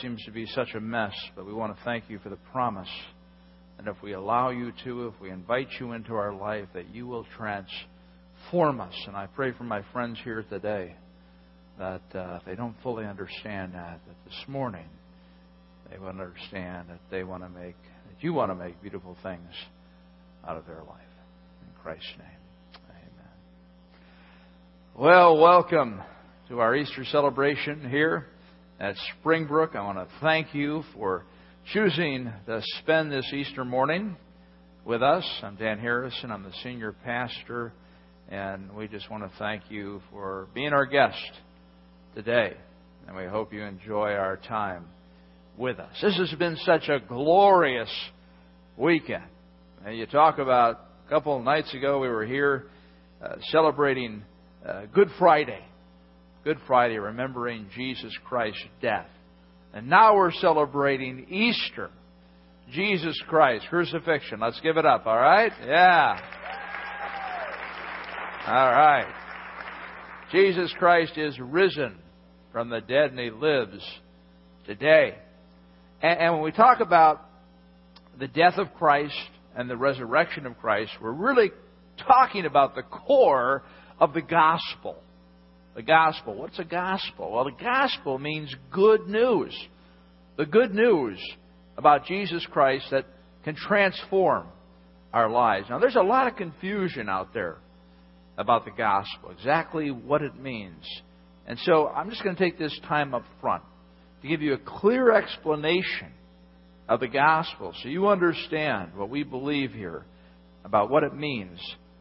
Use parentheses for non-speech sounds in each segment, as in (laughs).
seems to be such a mess, but we want to thank you for the promise. And if we allow you to, if we invite you into our life, that you will transform us. And I pray for my friends here today that uh, if they don't fully understand that, that this morning they will understand that they want to make, that you want to make beautiful things out of their life. In Christ's name, amen. Well, welcome to our Easter celebration here at Springbrook. I want to thank you for choosing to spend this Easter morning with us. I'm Dan Harrison. I'm the senior pastor, and we just want to thank you for being our guest today. And we hope you enjoy our time with us. This has been such a glorious weekend. And you talk about a couple of nights ago, we were here uh, celebrating uh, Good Friday. Good Friday, remembering Jesus Christ's death. And now we're celebrating Easter. Jesus Christ, crucifixion. Let's give it up, all right? Yeah. All right. Jesus Christ is risen from the dead and he lives today. And, and when we talk about the death of Christ and the resurrection of Christ, we're really talking about the core of the gospel. The gospel. What's a gospel? Well, the gospel means good news. The good news about Jesus Christ that can transform our lives. Now, there's a lot of confusion out there about the gospel, exactly what it means. And so I'm just going to take this time up front to give you a clear explanation of the gospel so you understand what we believe here about what it means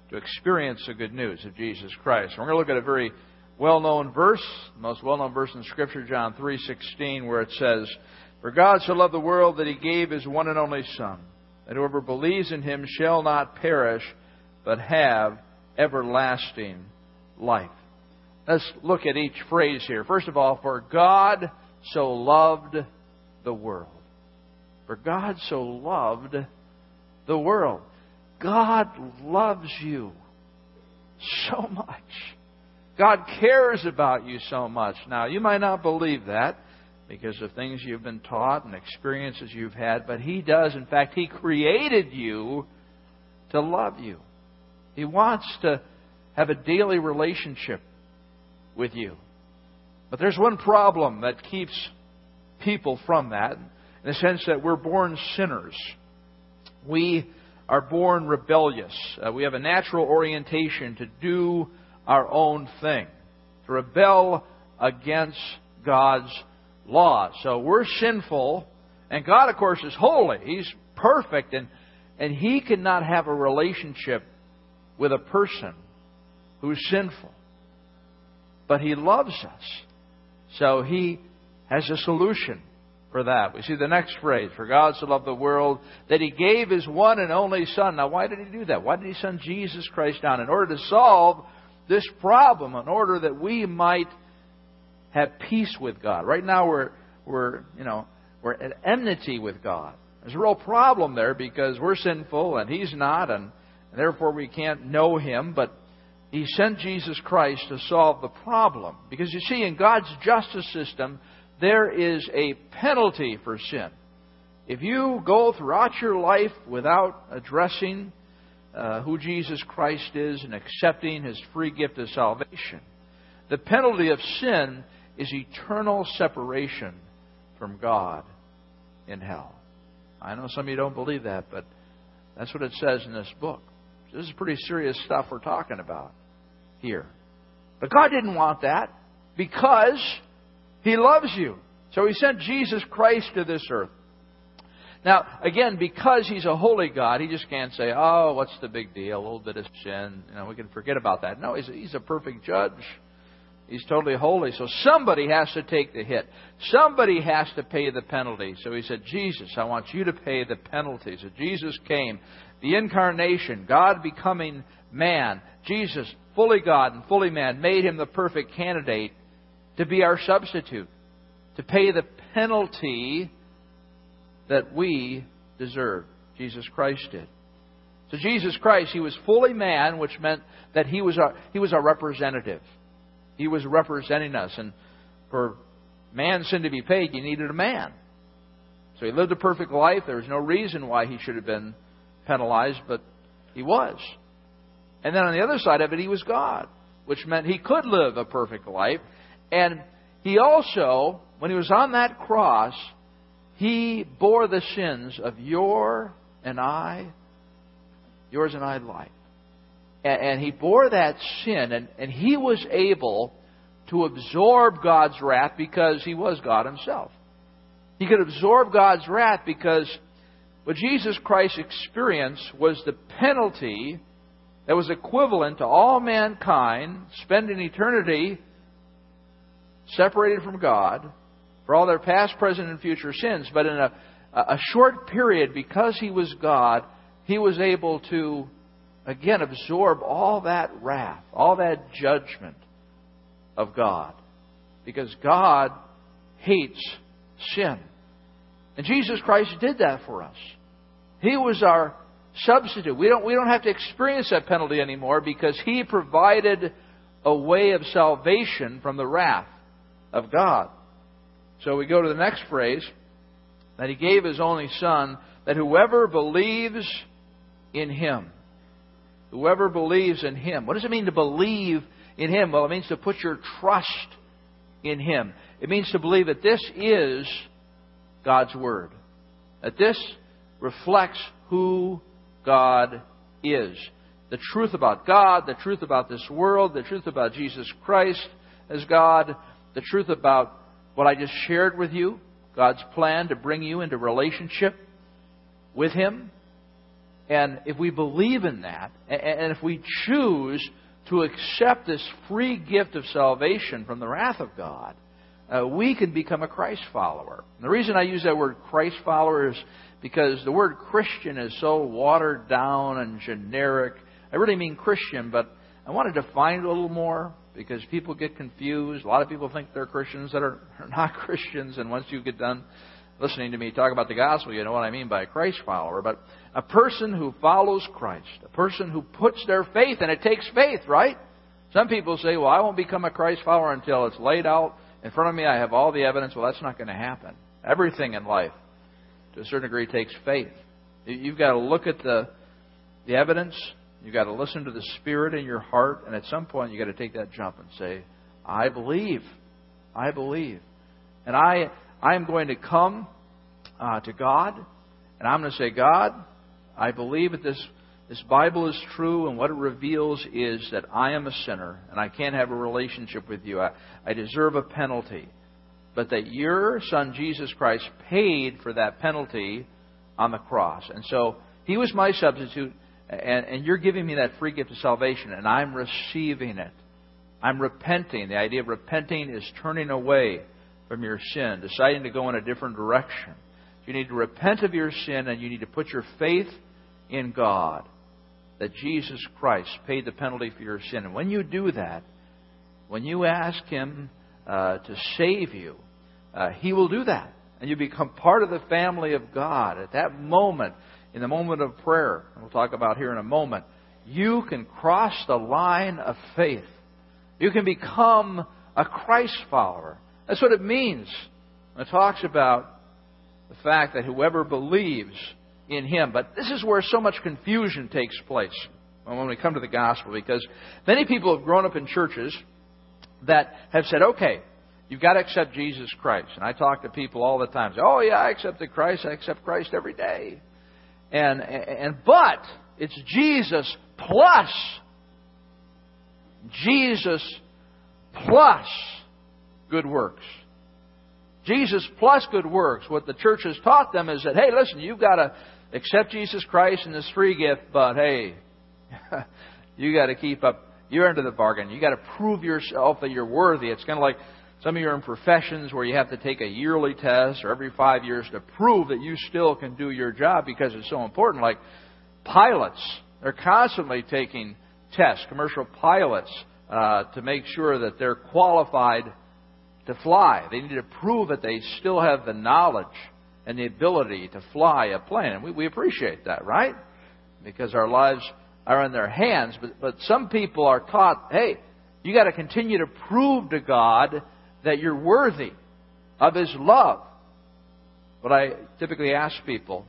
to experience the good news of Jesus Christ. We're going to look at a very well-known verse, most well-known verse in Scripture, John 3:16, where it says, "For God so loved the world that He gave His one and only Son, that whoever believes in Him shall not perish, but have everlasting life." Let's look at each phrase here. First of all, for God so loved the world. For God so loved the world. God loves you so much. God cares about you so much. Now, you might not believe that because of things you've been taught and experiences you've had, but He does. In fact, He created you to love you. He wants to have a daily relationship with you. But there's one problem that keeps people from that, in the sense that we're born sinners. We are born rebellious. Uh, we have a natural orientation to do our own thing, to rebel against God's law. So we're sinful, and God, of course, is holy. He's perfect, and, and He cannot have a relationship with a person who's sinful but He loves us. So He has a solution for that. We see the next phrase, for God so loved the world that He gave His one and only Son. Now, why did He do that? Why did He send Jesus Christ down? In order to solve this problem, in order that we might have peace with God. Right now we're, we're, you know, we're at enmity with God. There's a real problem there because we're sinful and He's not, and therefore we can't know Him, but he sent Jesus Christ to solve the problem. Because you see, in God's justice system, there is a penalty for sin. If you go throughout your life without addressing uh, who Jesus Christ is and accepting his free gift of salvation, the penalty of sin is eternal separation from God in hell. I know some of you don't believe that, but that's what it says in this book. This is pretty serious stuff we're talking about here. But God didn't want that because He loves you. So He sent Jesus Christ to this earth. Now, again, because He's a holy God, He just can't say, oh, what's the big deal? A little bit of sin. You know, we can forget about that. No, He's he's a perfect judge. He's totally holy. So somebody has to take the hit. Somebody has to pay the penalty. So he said, Jesus, I want you to pay the penalty. So Jesus came. The incarnation, God becoming man. Jesus, fully God and fully man, made him the perfect candidate to be our substitute, to pay the penalty that we deserve. Jesus Christ did. So Jesus Christ, he was fully man, which meant that he was a, he was a representative. He was representing us. And for man's sin to be paid, you needed a man. So he lived a perfect life. There was no reason why he should have been penalized, but he was. And then on the other side of it, he was God, which meant he could live a perfect life. And he also, when he was on that cross, he bore the sins of your and I, yours and I life. And, and he bore that sin, and, and he was able to absorb God's wrath because he was God himself. He could absorb God's wrath because what Jesus Christ experienced was the penalty that was equivalent to all mankind spending eternity separated from God for all their past, present, and future sins. But in a, a short period, because he was God, he was able to, again, absorb all that wrath, all that judgment of God. Because God hates sin. And Jesus Christ did that for us. He was our substitute. We don't, we don't have to experience that penalty anymore because He provided a way of salvation from the wrath of God. So we go to the next phrase that He gave His only Son, that whoever believes in Him, whoever believes in Him. What does it mean to believe in Him? Well, it means to put your trust in Him. It means to believe that this is God's Word. That this reflects who God is. The truth about God, the truth about this world, the truth about Jesus Christ as God, the truth about what I just shared with you, God's plan to bring you into relationship with Him. And if we believe in that, and if we choose to accept this free gift of salvation from the wrath of God, uh, we can become a Christ follower. And the reason I use that word Christ follower is because the word Christian is so watered down and generic. I really mean Christian, but I want to define it a little more because people get confused. A lot of people think they're Christians that are, not (laughs) Christians, and once you get done listening to me talk about the gospel, you know what I mean by a Christ follower. But a person who follows Christ, a person who puts their faith, and it takes faith, right? Some people say, well, I won't become a Christ follower until it's laid out in front of me. I have all the evidence. Well, that's not going to happen. Everything in life to a certain degree, takes faith. You've got to look at the, the evidence. You've got to listen to the Spirit in your heart. And at some point, you've got to take that jump and say, I believe. I believe. And I, I am going to come uh, to God, and I'm going to say, God, I believe that this, this Bible is true, and what it reveals is that I am a sinner, and I can't have a relationship with you. I, I deserve a penalty but that your son Jesus Christ paid for that penalty on the cross. And so he was my substitute, and, and you're giving me that free gift of salvation, and I'm receiving it. I'm repenting. The idea of repenting is turning away from your sin, deciding to go in a different direction. You need to repent of your sin, and you need to put your faith in God that Jesus Christ paid the penalty for your sin. And when you do that, when you ask Him uh, to save you, uh, He will do that. And you become part of the family of God. At that moment, in the moment of prayer, and we'll talk about here in a moment, you can cross the line of faith. You can become a Christ follower. That's what it means. It talks about the fact that whoever believes in Him. But this is where so much confusion takes place when we come to the gospel, because many people have grown up in churches that have said, okay, You've got to accept Jesus Christ. And I talk to people all the time. Say, oh yeah, I accepted Christ. I accept Christ every day. And and but it's Jesus plus Jesus plus good works. Jesus plus good works. What the church has taught them is that, hey, listen, you've got to accept Jesus Christ and this free gift, but hey, (laughs) you got to keep up your end of the bargain. You got to prove yourself that you're worthy. It's kind of like some of you are in professions where you have to take a yearly test or every five years to prove that you still can do your job because it's so important. Like pilots, they're constantly taking tests, commercial pilots, uh, to make sure that they're qualified to fly. They need to prove that they still have the knowledge and the ability to fly a plane. And we, we appreciate that, right? Because our lives are in their hands. But, but some people are taught, hey, you got to continue to prove to God that you're worthy. of His love. What I typically ask people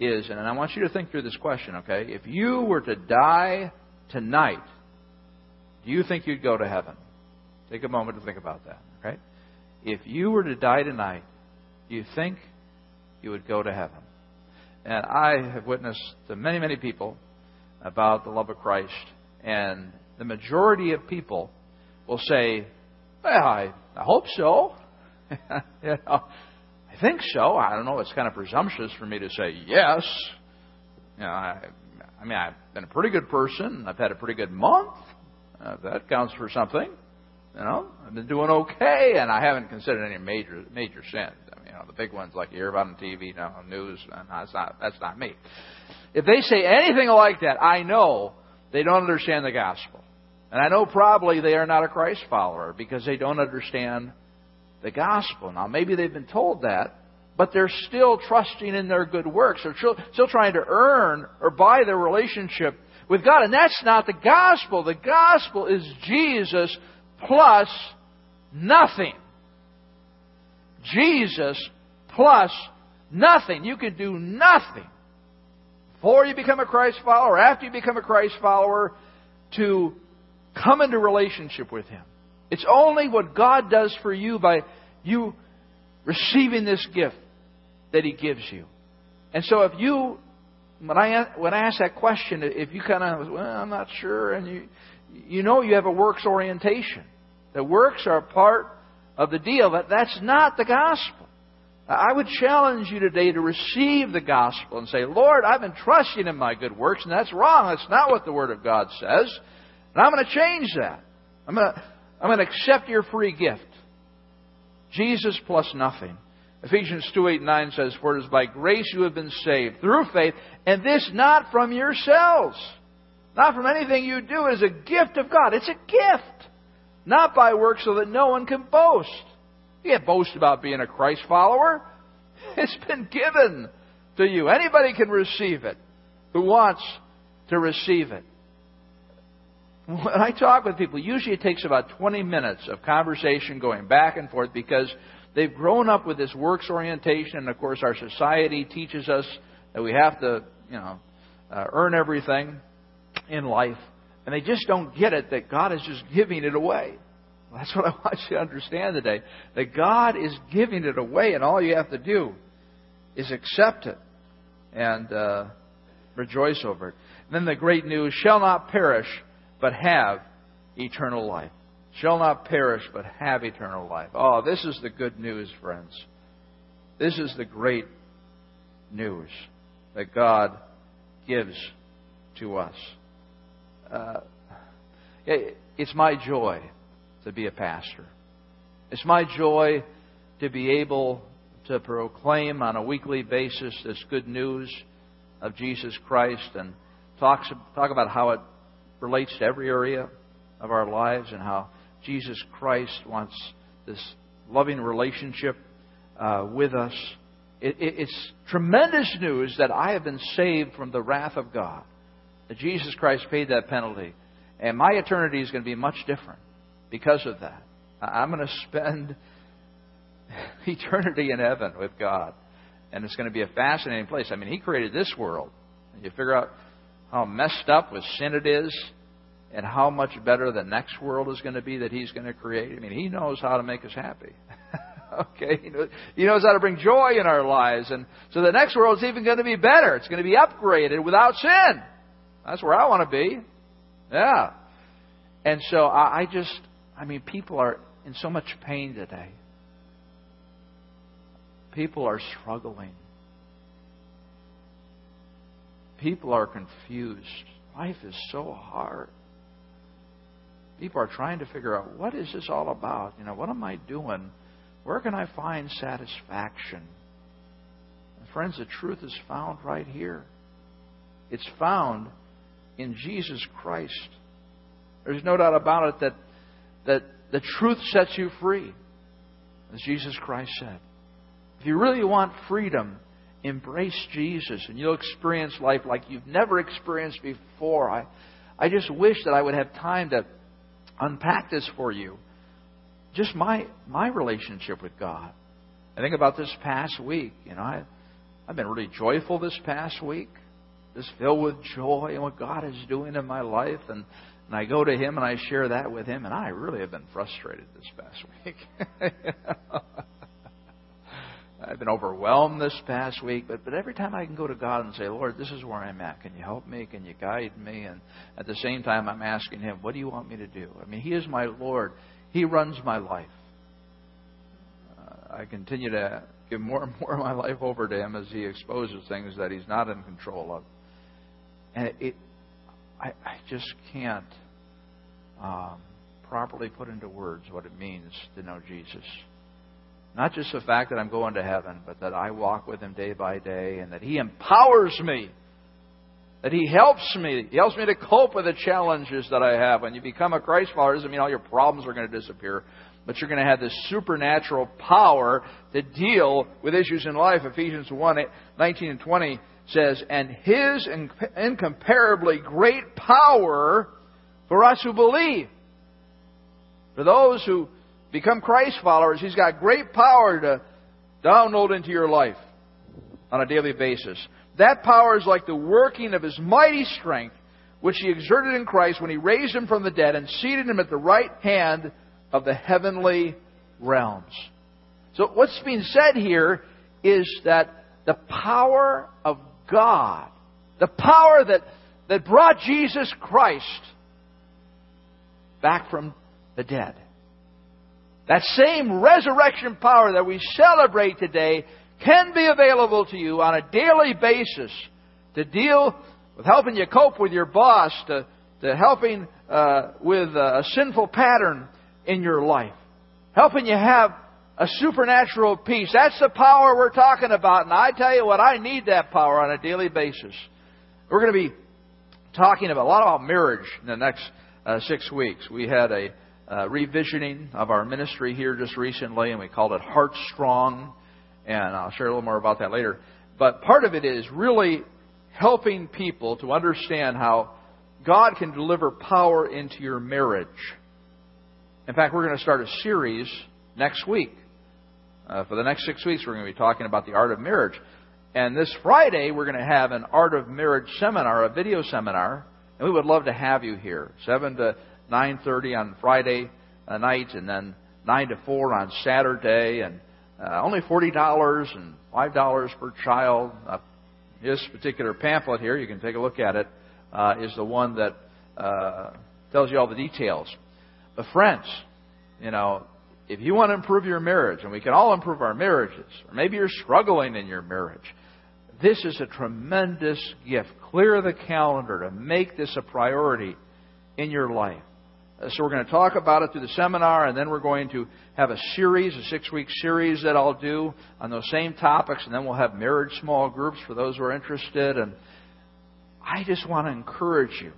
is, and I want you to think through this question, okay? If you were to die tonight, do you think you'd go to heaven? Take a moment to think about that, okay? If you were to die tonight, do you think you would go to heaven? And I have witnessed to many, many people about the love of Christ, and the majority of people will say, Well, I, I hope so. (laughs) I think so. I don't know. It's kind of presumptuous for me to say yes. You know, I, I mean, I've been a pretty good person. I've had a pretty good month. Uh, that counts for something. You know, I've been doing okay, and I haven't considered any major major sins. I mean, you know, the big ones like you hear about on TV, you know, news. And that's not that's not me. If they say anything like that, I know they don't understand the gospel, and I know probably they are not a Christ follower because they don't understand the gospel. Now, maybe they've been told that, but they're still trusting in their good works. They're still, trying to earn or buy their relationship with God. And that's not the gospel. The gospel is Jesus plus nothing. Jesus plus nothing. You can do nothing before you become a Christ follower, after you become a Christ follower, to come into relationship with Him. It's only what God does for you by you receiving this gift that He gives you. And so if you, when I, when I ask that question, if you kind of, well, I'm not sure, and you, you know you have a works orientation. The works are part of the deal, but that's not the gospel. I would challenge you today to receive the gospel and say, Lord, I've been trusting in my good works, and that's wrong. That's not what the Word of God says. And I'm going to change that. I'm going to, I'm going to accept your free gift. Jesus plus nothing. Ephesians 2 8 9 says, For it is by grace you have been saved through faith, and this not from yourselves. Not from anything you do. It is a gift of God. It's a gift. Not by works so that no one can boast. You can't boast about being a Christ follower. (laughs) It's been given to you. Anybody can receive it who wants to receive it. When I talk with people, usually it takes about 20 minutes of conversation going back and forth because they've grown up with this works orientation, and of course, our society teaches us that we have to, you know, uh, earn everything in life, and they just don't get it that God is just giving it away. Well, that's what I want you to understand today. That God is giving it away, and all you have to do is accept it and uh, rejoice over it. And then the great news shall not perish but have eternal life. Shall not perish, but have eternal life. Oh, this is the good news, friends. This is the great news that God gives to us. Uh, it's my joy to be a pastor. It's my joy to be able to proclaim on a weekly basis this good news of Jesus Christ and talk, talk about how it relates to every area of our lives and how Jesus Christ wants this loving relationship uh, with us. It, it, it's tremendous news that I have been saved from the wrath of God. That Jesus Christ paid that penalty. And my eternity is going to be much different because of that. I'm going to spend (laughs) eternity in heaven with God. And it's going to be a fascinating place. I mean, He created this world. You figure out how messed up with sin it is and how much better the next world is going to be that He's going to create. I mean, He knows how to make us happy. (laughs) okay? He knows how to bring joy in our lives. And so the next world is even going to be better. It's going to be upgraded without sin. That's where I want to be. Yeah. And so I, just, I mean, people are in so much pain today. People are struggling. People are confused. Life is so hard. People are trying to figure out what is this all about? You know, what am I doing? Where can I find satisfaction? And friends, the truth is found right here. It's found in Jesus Christ. There's no doubt about it that, that the truth sets you free, as Jesus Christ said. If you really want freedom, embrace Jesus and you'll experience life like you've never experienced before. I, I just wish that I would have time to unpack this for you. Just my, my relationship with God. I think about this past week. You know, I, I've been really joyful this past week, just filled with joy and what God is doing in my life. And, and I go to Him and I share that with Him, and I really have been frustrated this past (laughs) week. I've been overwhelmed this past week, but, but every time I can go to God and say, Lord, this is where I'm at. Can you help me? Can you guide me? And at the same time, I'm asking Him, what do you want me to do? I mean, He is my Lord. He runs my life. Uh, I continue to give more and more of my life over to Him as He exposes things that He's not in control of. And it, it I, I just can't um, properly put into words what it means to know Jesus. Not just the fact that I'm going to heaven, but that I walk with Him day by day and that He empowers me. That He helps me. He helps me to cope with the challenges that I have. When you become a Christ follower, doesn't mean all your problems are going to disappear, but you're going to have this supernatural power to deal with issues in life. Ephesians 1 19 and 20 says, And His incomparably great power for us who believe. For those who become Christ followers, He's got great power to download into your life on a daily basis. That power is like the working of His mighty strength, which He exerted in Christ when He raised Him from the dead and seated Him at the right hand of the heavenly realms. So what's being said here is that the power of God, the power that, that brought Jesus Christ back from the dead, that same resurrection power that we celebrate today can be available to you on a daily basis to deal with helping you cope with your boss, to, to helping uh, with a sinful pattern in your life, helping you have a supernatural peace. That's the power we're talking about. And I tell you what, I need that power on a daily basis. We're going to be talking about a lot about marriage in the next uh, six weeks. We had a uh, revisioning of our ministry here just recently, and we called it Heart Strong. And I'll share a little more about that later. But part of it is really helping people to understand how God can deliver power into your marriage. In fact, we're going to start a series next week. Uh, for the next six weeks, we're going to be talking about the art of marriage. And this Friday, we're going to have an art of marriage seminar, a video seminar, and we would love to have you here, seven to 9:30 on Friday uh, night, and then 9 to 4 on Saturday, and uh, only $40 and $5 per child. Uh, this particular pamphlet here, you can take a look at it, uh, is the one that uh, tells you all the details. But friends, you know, if you want to improve your marriage, and we can all improve our marriages, or maybe you're struggling in your marriage, this is a tremendous gift. Clear the calendar to make this a priority in your life. Uh, so we're going to talk about it through the seminar, and then we're going to have a series, a six-week series that I'll do on those same topics, and then we'll have marriage small groups for those who are interested. And I just want to encourage you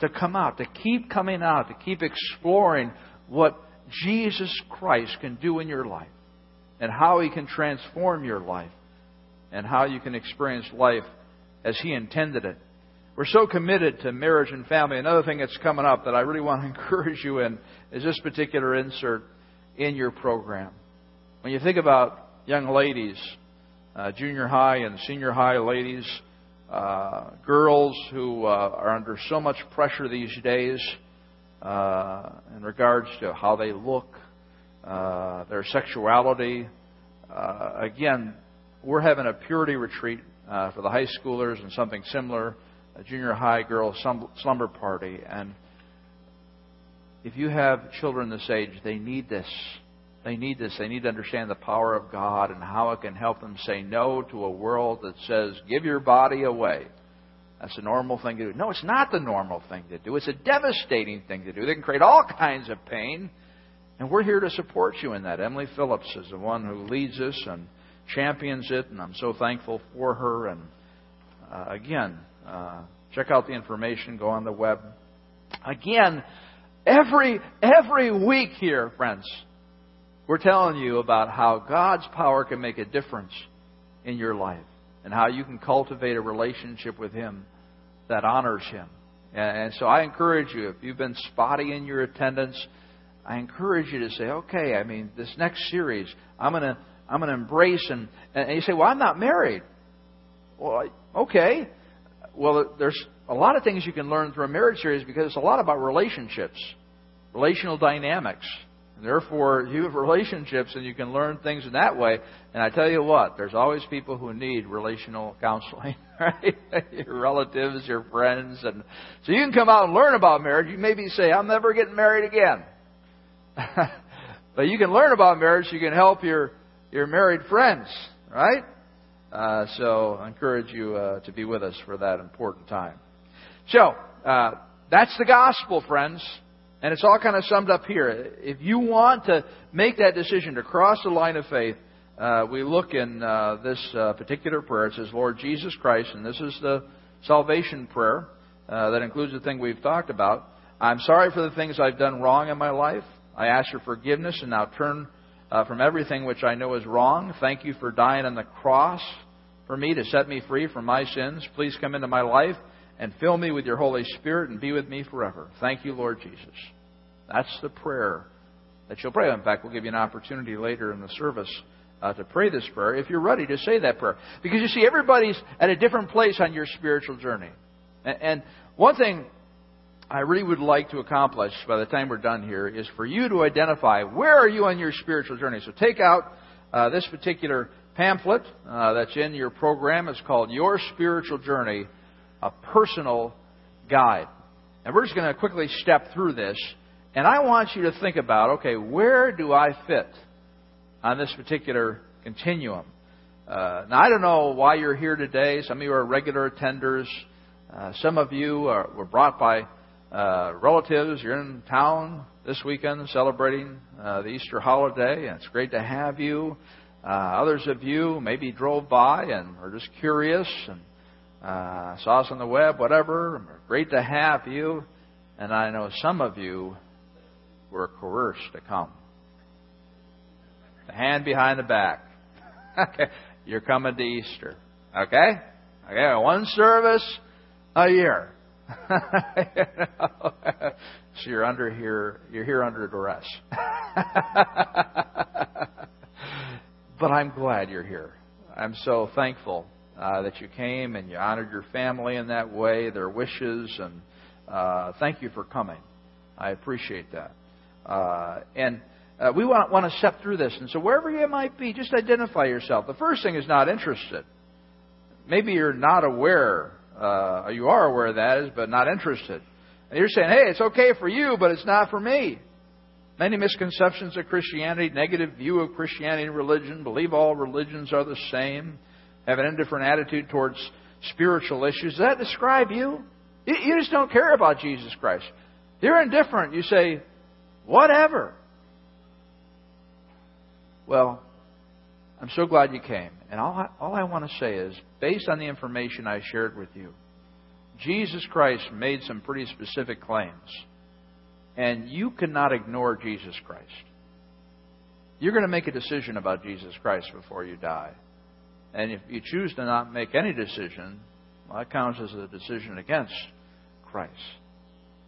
to come out, to keep coming out, to keep exploring what Jesus Christ can do in your life, and how He can transform your life, and how you can experience life as He intended it we're so committed to marriage and family. Another thing that's coming up that I really want to (laughs) encourage you in is this particular insert in your program. When you think about young ladies, uh, junior high and senior high ladies, uh, girls who uh, are under so much pressure these days uh, in regards to how they look, uh, their sexuality. Uh, again, we're having a purity retreat for the high schoolers and something similar a junior high girl slumber party. And if you have children this age, they need this. They need this. They need to understand the power of God and how it can help them say no to a world that says, give your body away. That's a normal thing to do. No, it's not the normal thing to do. It's a devastating thing to do. They can create all kinds of pain. And we're here to support you in that. Emily Phillips is the one who leads us and champions it, and I'm so thankful for her. And uh, again, uh, check out the information. Go on the web. Again, every every week here, friends, we're telling you about how God's power can make a difference in your life and how you can cultivate a relationship with Him that honors Him. And so I encourage you, if you've been spotty in your attendance, I encourage you to say, okay, I mean, this next series, I'm going to I'm going to embrace and, and you say, well, I'm not married. Well, okay. Well, there's a lot of things you can learn through a marriage series because it's a lot about relationships, relational dynamics. And therefore, you have relationships and you can learn things in that way. And I tell you what, there's always people who need relational counseling, (laughs) right? your relatives, your friends. And so you can come out and learn about marriage. You maybe say, I'm never getting married again. (laughs) but you can learn about marriage. You can help your, your married friends, right? Uh, so I encourage you uh, to be with us for that important time. So, uh, that's the gospel, friends. And it's all kind of summed up here. If you want to make that decision to cross the line of faith, uh, we look in uh, this uh, particular prayer. It says, Lord Jesus Christ, and this is the salvation prayer that includes the thing we've talked about. I'm sorry for the things I've done wrong in my life. I ask your forgiveness and now turn uh, from everything which I know is wrong. Thank you for dying on the cross for me to set me free from my sins. Please come into my life and fill me with your Holy Spirit and be with me forever. Thank you, Lord Jesus. That's the prayer that you'll pray. In fact, we'll give you an opportunity later in the service uh, to pray this prayer if you're ready to say that prayer. Because you see, everybody's at a different place on your spiritual journey. And, and one thing I really would like to accomplish by the time we're done here is for you to identify where are you on your spiritual journey. So take out uh, this particular pamphlet uh, that's in your program. It's called Your Spiritual Journey, a Personal Guide. And we're just going to quickly step through this and I want you to think about okay, where do I fit on this particular continuum? Uh, now, I don't know why you're here today. Some of you are regular attenders. Uh, some of you are, were brought by uh, relatives. You're in town this weekend celebrating uh, the Easter holiday, and it's great to have you. Uh, others of you maybe drove by and are just curious and uh, saw us on the web, whatever. Great to have you. And I know some of you were coerced to come. The hand behind the back. (laughs) okay. You're coming to Easter. Okay? Okay, one service a year. (laughs) so you're under here you're here under duress. (laughs) but I'm glad you're here. I'm so thankful uh, that you came and you honored your family in that way, their wishes, and uh, thank you for coming. I appreciate that. Uh, and uh, we want, want to step through this. And so wherever you might be, just identify yourself. The first thing is not interested. Maybe you're not aware, uh, you are aware of that, is, but not interested. And you're saying, hey, it's okay for you, but it's not for me. Many misconceptions of Christianity, negative view of Christianity and religion, believe all religions are the same, have an indifferent attitude towards spiritual issues. Does that describe you? You just don't care about Jesus Christ. You're indifferent. You say, Whatever. Well, I'm so glad you came. And all I, all I want to say is, based on the information I shared with you, Jesus Christ made some pretty specific claims. And you cannot ignore Jesus Christ. You're going to make a decision about Jesus Christ before you die. And if you choose to not make any decision, well, that counts as a decision against Christ.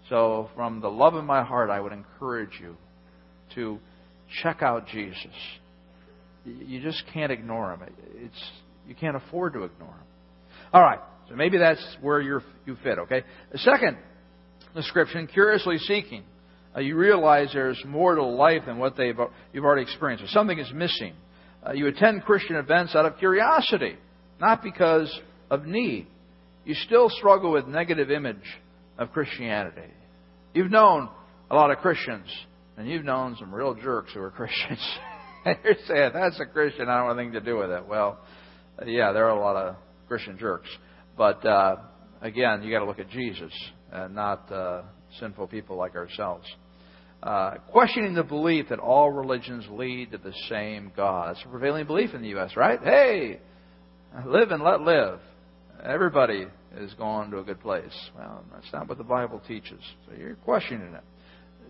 So, from the love of my heart, I would encourage you to check out Jesus. You just can't ignore him. It's you can't afford to ignore him. All right. So maybe that's where you you fit. Okay. The second description, curiously seeking. Uh, you realize there's more to life than what they've you've already experienced. Something is missing. Uh, you attend Christian events out of curiosity, not because of need. You still struggle with negative image of Christianity. You've known a lot of Christians, and you've known some real jerks who are (laughs) Christians. you're saying, that's a Christian, I don't want anything to do with it. Well, yeah, there are a lot of Christian jerks. But uh, again, you got to look at Jesus and not uh, sinful people like ourselves. Uh, questioning the belief that all religions lead to the same God. That's a prevailing belief in the U.S., right? Hey, live and let live. Everybody is going to a good place. Well, that's not what the Bible teaches. So you're questioning it.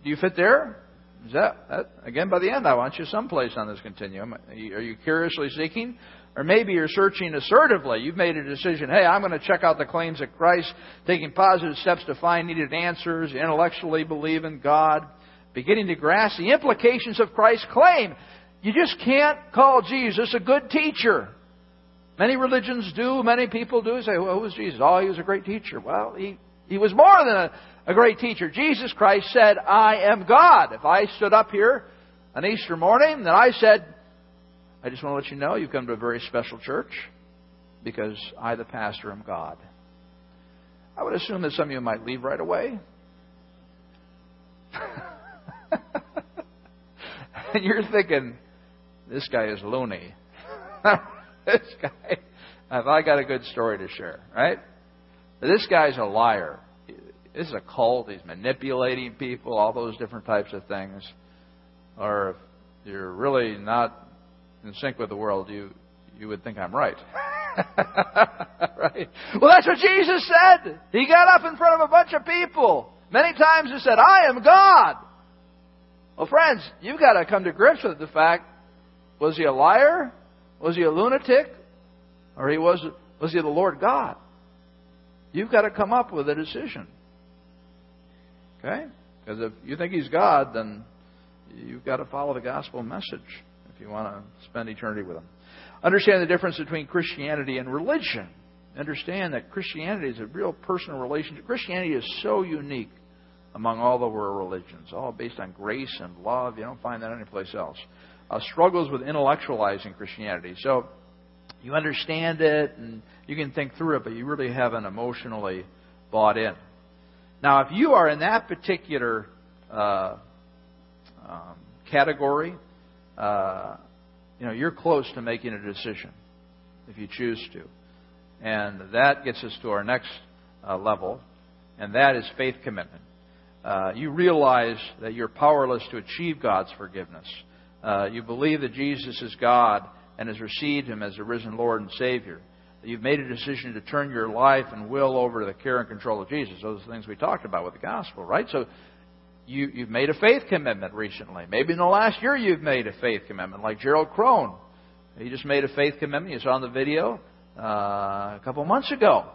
Do you fit there? Is that, that again? By the end, I want you someplace on this continuum. Are you, are you curiously seeking, or maybe you're searching assertively? You've made a decision. Hey, I'm going to check out the claims of Christ, taking positive steps to find needed answers, intellectually believe in God, beginning to grasp the implications of Christ's claim. you just can't call Jesus a good teacher. Many religions do, many people do. Say, well, who was Jesus? Oh, he was a great teacher. Well, he, he was more than a, a great teacher. Jesus Christ said, I am God. If I stood up here on Easter morning and I said, I just want to let you know you've come to a very special church because I, the pastor, am God. I would assume that some of you might leave right away. (laughs) (laughs) and you're thinking, this guy is loony. (laughs) this guy, have I got a good story to share, right? This guy's a liar. This is a cult. He's manipulating people, all those different types of things. Or if you're really not in sync with the world, you you would think I'm right. (laughs) right? Well, that's what Jesus said. He got up in front of a bunch of people. Many times he said, I am God. Well, friends, you've got to come to grips with the fact was he a liar? Was he a lunatic? Or he was, was he the Lord God? You've got to come up with a decision. Okay? Because if you think he's God, then you've got to follow the gospel message if you want to spend eternity with him. Understand the difference between Christianity and religion. Understand that Christianity is a real personal relationship. Christianity is so unique among all the world religions, all based on grace and love. You don't find that anyplace else. Uh, struggles with intellectualizing Christianity. So you understand it and you can think through it, but you really haven't emotionally bought in. Now, if you are in that particular uh, um, category, uh, you know you're close to making a decision if you choose to, and that gets us to our next uh, level, and that is faith commitment. Uh, you realize that you're powerless to achieve God's forgiveness. Uh, you believe that Jesus is God and has received Him as a risen Lord and Savior. You've made a decision to turn your life and will over to the care and control of Jesus. Those are the things we talked about with the gospel, right? So you, you've made a faith commitment recently. Maybe in the last year you've made a faith commitment, like Gerald Crone. He just made a faith commitment. You saw in the video uh, a couple months ago.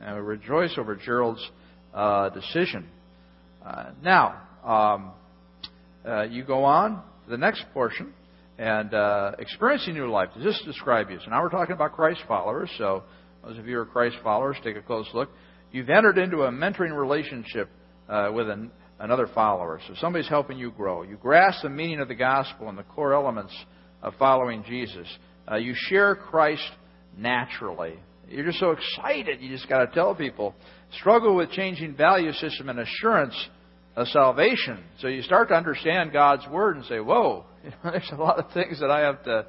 And we rejoice over Gerald's uh, decision. Uh, now, um, uh, you go on to the next portion and uh, experiencing new life. Does this describe you? So now we're talking about Christ followers. So those of you who are Christ followers, take a close look. You've entered into a mentoring relationship uh, with an, another follower. So somebody's helping you grow. You grasp the meaning of the gospel and the core elements of following Jesus. Uh, you share Christ naturally. You're just so excited. You just got to tell people. Struggle with changing value system and assurance of salvation. So you start to understand God's word and say, "Whoa, you (laughs) know, there's a lot of things that I have to,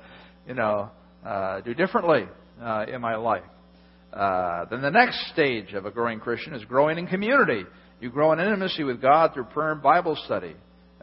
you know, uh, do differently uh, in my life." Uh, then the next stage of a growing Christian is growing in community. You grow in intimacy with God through prayer and Bible study.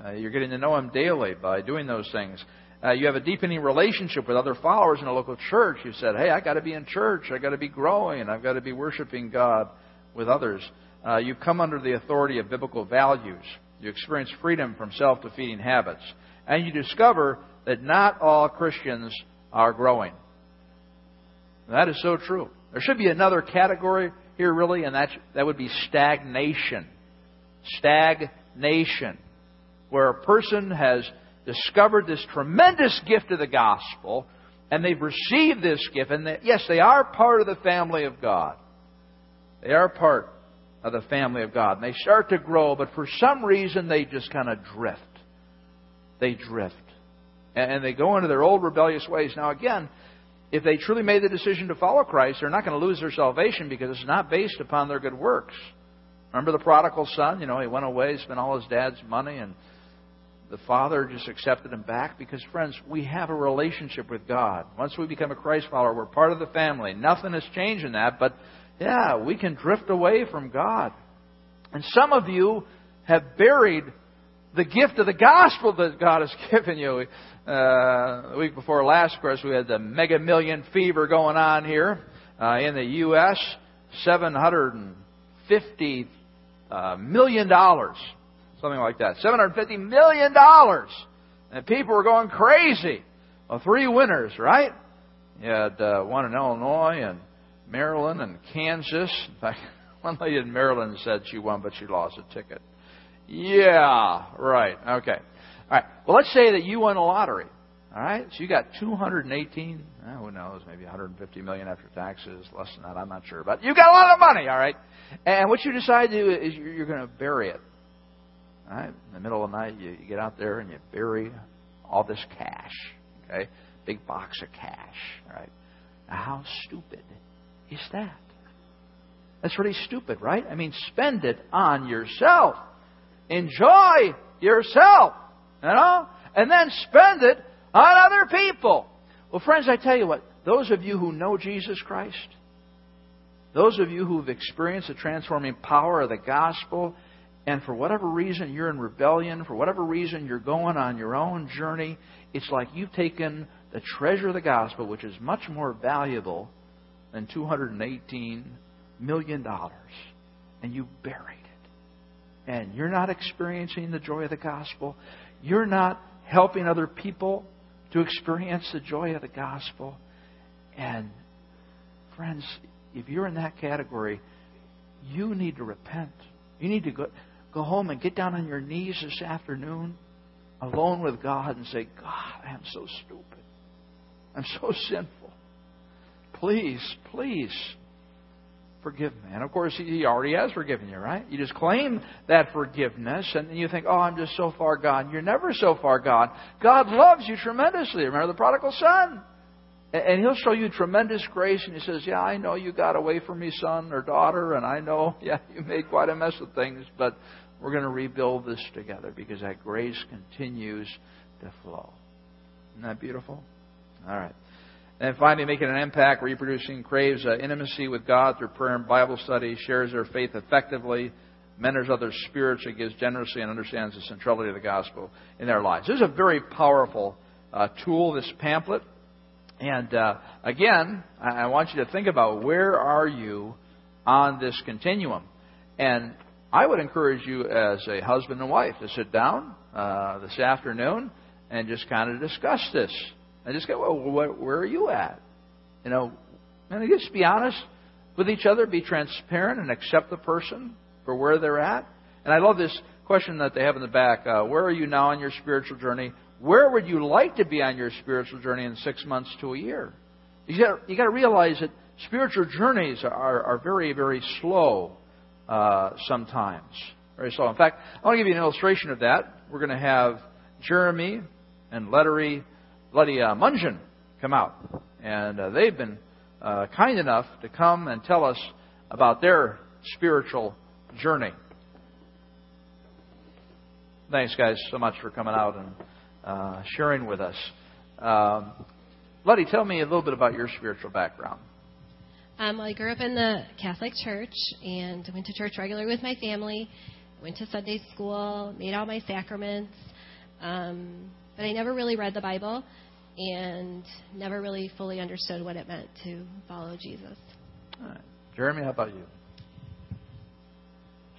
Uh, you're getting to know Him daily by doing those things. Uh, you have a deepening relationship with other followers in a local church. You said, "Hey, I got to be in church. I got to be growing. I've got to be worshiping God with others." Uh, you come under the authority of biblical values. You experience freedom from self-defeating habits, and you discover that not all Christians are growing. That is so true. There should be another category here, really, and that that would be stagnation. Stagnation, where a person has discovered this tremendous gift of the gospel, and they've received this gift, and they, yes, they are part of the family of God. They are part of the family of God. And they start to grow, but for some reason they just kind of drift. They drift. And they go into their old rebellious ways. Now, again, if they truly made the decision to follow Christ, they're not going to lose their salvation because it's not based upon their good works. Remember the prodigal son? You know, he went away, spent all his dad's money, and the Father just accepted him back because, friends, we have a relationship with God. Once we become a Christ follower, we're part of the family. Nothing has changed in that, but yeah, we can drift away from God. And some of you have buried the gift of the gospel that God has (laughs) given you. Uh, the week before last, of course, we had the mega million fever going on here uh, in the U.S. Seven hundred and fifty uh, million dollars something like that. $750 million. And people were going crazy. Well, three winners, right? You had uh, one in Illinois and Maryland and Kansas. In fact, (laughs) one lady in Maryland said she won, but she lost a ticket. Yeah, right. Okay. All right. Well, let's say that you won a lottery All right, so you got 218. Oh, who knows? Maybe 150 million after taxes, less than that. I'm not sure, but you got a lot of money. All right, and what you decide to do is you're, you're going to bury it. Right, in the middle of the night, you, you get out there and you bury all this cash. Okay, big box of cash. Right? now how stupid is that? That's really stupid, right? I mean, spend it on yourself. Enjoy yourself. You know? And then spend it on other people. Well, friends, I tell you what, those of you who know Jesus Christ, those of you who've experienced the transforming power of the gospel, and for whatever reason you're in rebellion, for whatever reason you're going on your own journey, it's like you've taken the treasure of the gospel, which is much more valuable than $218 million, and you buried it. And you're not experiencing the joy of the gospel. You're not helping other people to experience the joy of the gospel. And, friends, if you're in that category, you need to repent. You need to go, go home and get down on your knees this afternoon, alone with God, and say, God, I am so stupid. I'm so (laughs) sinful. Please, please forgive me. And of course, He already has forgiven you, right? You just claim that forgiveness, and then you think, oh, I'm just so far gone. You're never so far gone. God loves you tremendously. Remember the prodigal son? And He'll show you tremendous grace, and He says, yeah, I know you got away from me, son or daughter, and I know, (laughs) yeah, you made quite a mess of things, but we're going to rebuild this together because that grace continues to flow. Isn't that beautiful? All right. And finally, making an impact, reproducing, craves uh, intimacy with God through prayer and Bible study, shares their faith effectively, mentors others spiritually, gives generously, and understands the centrality of the gospel in their lives. This is a very powerful uh, tool, this pamphlet. And uh, again, I want you to think about where are you on this continuum. And I would encourage you as a husband and wife to sit down uh, this afternoon and just kind of discuss this and just go, well, where, are you at? You know, and just be honest with each other, be transparent, and accept the person for where they're at. And I love this question that they have in the back. Uh, where are you now on your spiritual journey? Where would you like to be on your spiritual journey in six months to a year? You got you got to realize that spiritual journeys are are very very slow uh, sometimes, very slow. In fact, I want to give you an illustration of that. We're going to have Jeremy and Lettery bloody uh, come out. And uh, they've been uh, kind enough to come and tell us about their spiritual journey. Thanks, guys, so much for coming out and uh, sharing with us. Um, Letty, tell me a little bit about your spiritual background. Um, well, I grew up in the Catholic Church and went to church regularly with my family. Went to Sunday school, made all my sacraments. Um, but I never really read the Bible and never really fully understood what it meant to follow Jesus. All right. Jeremy, how about you?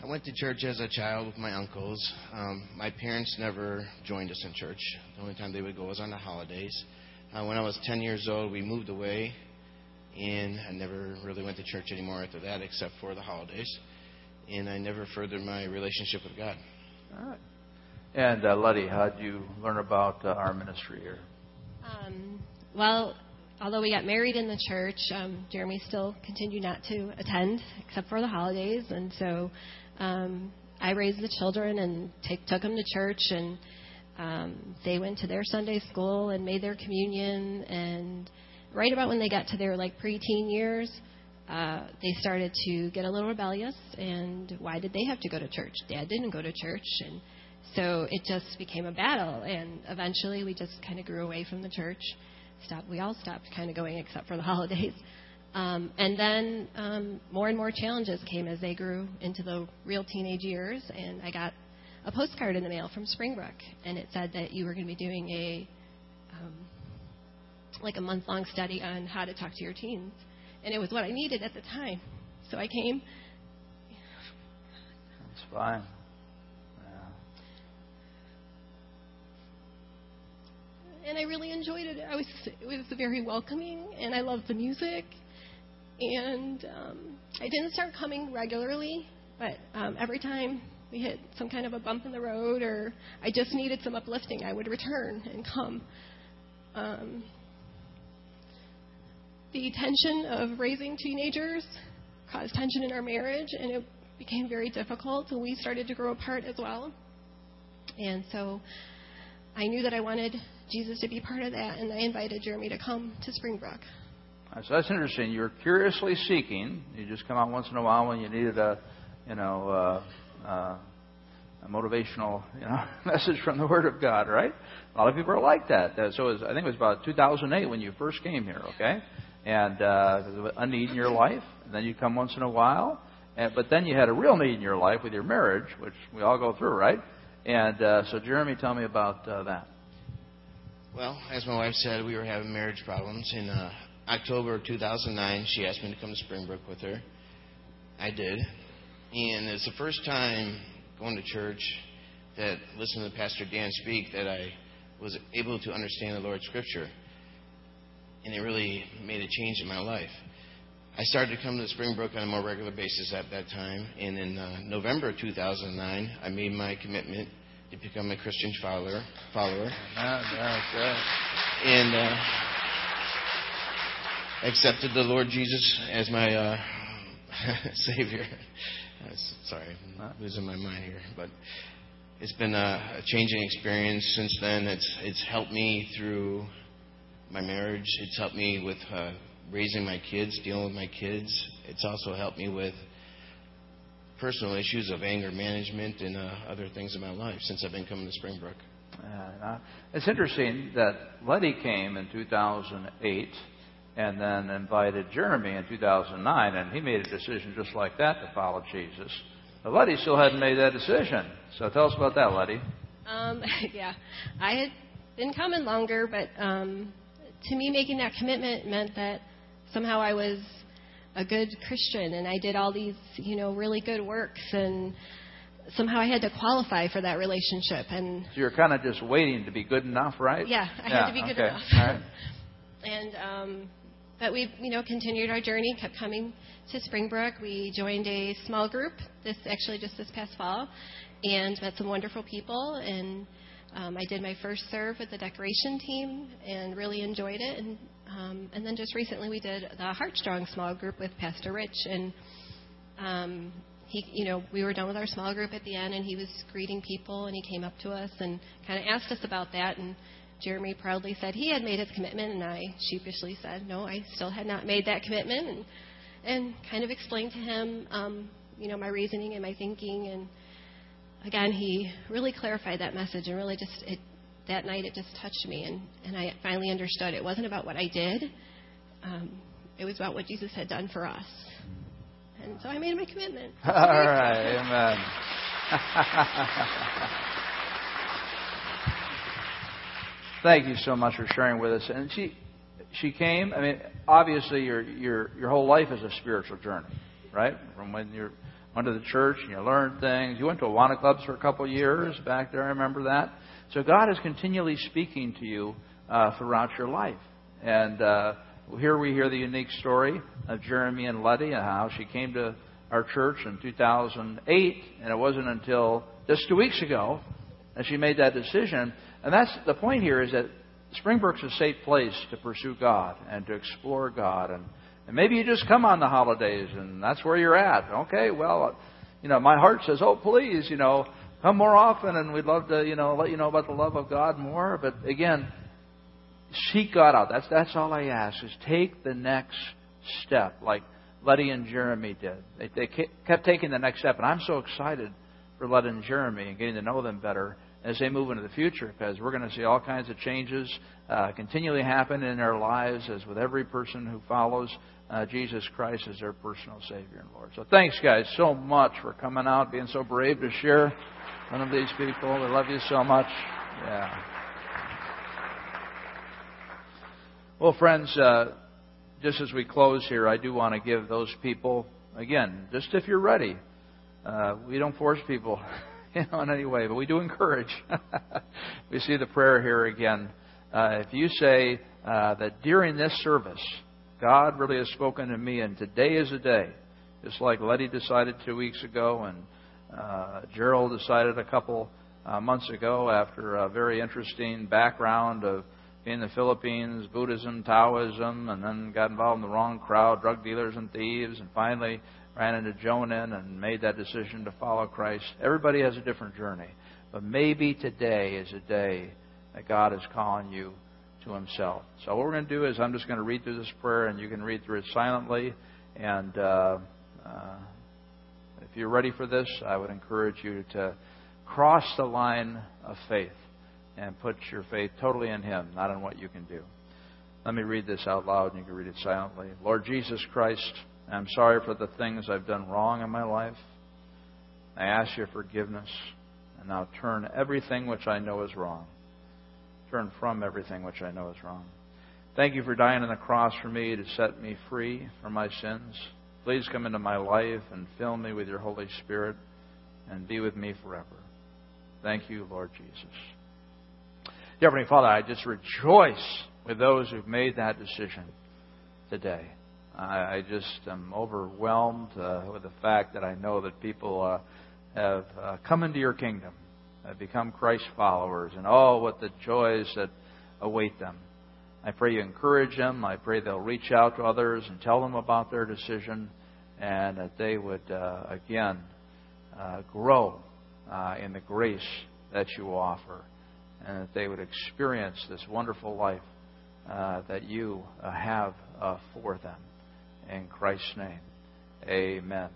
I went to church as a child with my uncles. Um, my parents never joined us in church. The only time they would go was on the holidays. Uh, when I was 10 years old, we moved away, and I never really went to church anymore after that, except for the holidays. And I never furthered my relationship with God. All right. And uh, Letty, how did you learn about uh, our ministry here? Um, well, although we got married in the church, um, Jeremy still continued not to attend except for the holidays, and so um, I raised the children and take, took them to church, and um, they went to their Sunday school and made their communion. And right about when they got to their like preteen years, uh, they started to get a little rebellious. And why did they have to go to church? Dad didn't go to church, and so it just became a battle, and eventually we just kind of grew away from the church. Stopped. We all stopped kind of going, except for the (laughs) holidays. Um, and then um, more and more challenges came as they grew into the real teenage years, and I got a postcard in the mail from Springbrook, and it said that you were going to be doing a um, like a month long study on how to talk to your teens, and it was what I needed at the time. So I came. That's fine. And I really enjoyed it. I was it was very welcoming, and I loved the music. And um, I didn't start coming regularly, but um, every time we hit some kind of a bump in the road, or I just needed some uplifting, I would return and come. Um, the tension of raising teenagers caused tension in our marriage, and it became very difficult, and we started to grow apart as well. And so I knew that I wanted Jesus to be part of that, and I invited Jeremy to come to Springbrook. So that's interesting. You're curiously seeking. You just come out once in a while when you needed a, you know, uh, uh, a motivational, you know, (laughs) message from the Word of God, right? A lot of people are like that. So was, I think it was about 2008 when you first came here, okay? And uh, a need in your life, and then you come once in a while, and, but then you had a real need in your life with your marriage, which we all go through, right? And uh, so, Jeremy, tell me about uh, that. Well, as my wife said, we were having marriage problems. In uh, October of 2009, she asked me to come to Springbrook with her. I did. And it's the first time going to church that listening to Pastor Dan speak that I was able to understand the Lord's Scripture. And it really made a change in my life. I started to come to Springbrook on a more regular basis at that time. And in uh, November of 2009, I made my commitment to become a Christian follower. follower. And uh, accepted the Lord Jesus as my uh, (laughs) Savior. Sorry, I'm not losing my mind here. But it's been a, a changing experience since then. It's, it's helped me through my marriage, it's helped me with uh, raising my kids, dealing with my kids. It's also helped me with personal issues of anger management and uh, other things in my life since I've been coming to Springbrook. Uh, it's interesting that Letty came in 2008 and then invited Jeremy in 2009, and he made a decision just like that to follow Jesus. But Letty still hadn't made that decision. So tell us about that, Letty. Um, (laughs) yeah, I had been coming longer, but um, to me, making that commitment meant that somehow I was a good Christian and I did all these, you know, really good works and somehow I had to qualify for that relationship and So you're kind of just waiting to be good enough, right? Yeah, I yeah, had to be good okay. enough. All right. (laughs) and um but we you know continued our journey, kept coming to Springbrook. We joined a small group this actually just this past fall and met some wonderful people and um, I did my first serve with the decoration team and really enjoyed it. And um, and then just recently we did the Heartstrong small group with Pastor Rich, and um, he, you know, we were done with our small group at the end, and he was greeting people, and he came up to us and kind of asked us about that, and Jeremy proudly said he had made his commitment, and I sheepishly said no, I still had not made that commitment, and and kind of explained to him, um, you know, my reasoning and my thinking, and again, he really clarified that message, and really just it that night it just touched me, and, and I finally understood it wasn't about what I did, um, it was about what Jesus had done for us. And so I made my commitment. (laughs) All right, amen. (laughs) Thank you so much for sharing with us. And she, she came. I mean, obviously, your your your whole life is a spiritual journey, right? From when you're went to the church and you learned things. You went to Awana clubs for a couple of years back there. I remember that. So God is continually speaking to you uh, throughout your life. And uh, here we hear the unique story of Jeremy and Letty and how she came to our church in 2008, and it wasn't until just two weeks ago that she made that decision. And that's the point here is that Springbrook's a safe place to pursue God and to explore God and and maybe you just come on the holidays and that's where you're at. Okay, well, you know, my heart says, oh, please, you know, come more often and we'd love to, you know, let you know about the love of God more. But again, seek God out. That's, that's all I ask is take the next step like Letty and Jeremy did. They, they kept taking the next step. And I'm so excited for Letty and Jeremy and getting to know them better as they move into the future because we're going to see all kinds of changes uh, continually happen in their lives as with every person who follows uh, Jesus Christ as their personal Savior and Lord. So thanks, guys, so much for coming out, being so brave to share one of these people. We love you so much. Yeah. Well, friends, uh, just as we close here, I do want to give those people, again, just if you're ready, uh, we don't force people you (laughs) know, in any way, but we do encourage. (laughs) we see the prayer here again. Uh, if you say uh, that during this service, God really has spoken to me, and today is a day, just like Letty decided two weeks ago, and uh, Gerald decided a couple uh, months ago after a very interesting background of being in the Philippines, Buddhism, Taoism, and then got involved in the wrong crowd, drug dealers and thieves, and finally ran into Jonan and made that decision to follow Christ. Everybody has a different journey. But maybe today is a day that God is calling you to Himself. So what we're going to do is I'm just going to read through this prayer, and you can read through it silently. And uh, uh, if you're ready for this, I would encourage you to cross the line of faith and put your faith totally in Him, not in what you can do. Let me read this out loud, and you can read it silently. Lord Jesus Christ, I'm sorry for the things I've done wrong in my life. I ask your forgiveness, and now turn everything which I know is wrong. Turn from everything which I know is wrong. Thank you for dying on the cross for me to set me free from my sins. Please come into my life and fill me with your Holy Spirit and be with me forever. Thank you, Lord Jesus. Dear Heavenly Father, I just rejoice with those who've made that decision today. I, just am overwhelmed uh, with the fact that I know that people uh, have uh, come into your kingdom, have become Christ followers, and oh, what the joys that await them. I pray you encourage them. I pray they'll reach out to others and tell them about their decision, and that they would uh, again uh, grow uh, in the grace that you offer, and that they would experience this wonderful life uh, that you uh, have uh, for them. In Christ's name, amen.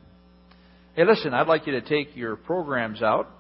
Hey, listen, I'd like you to take your programs out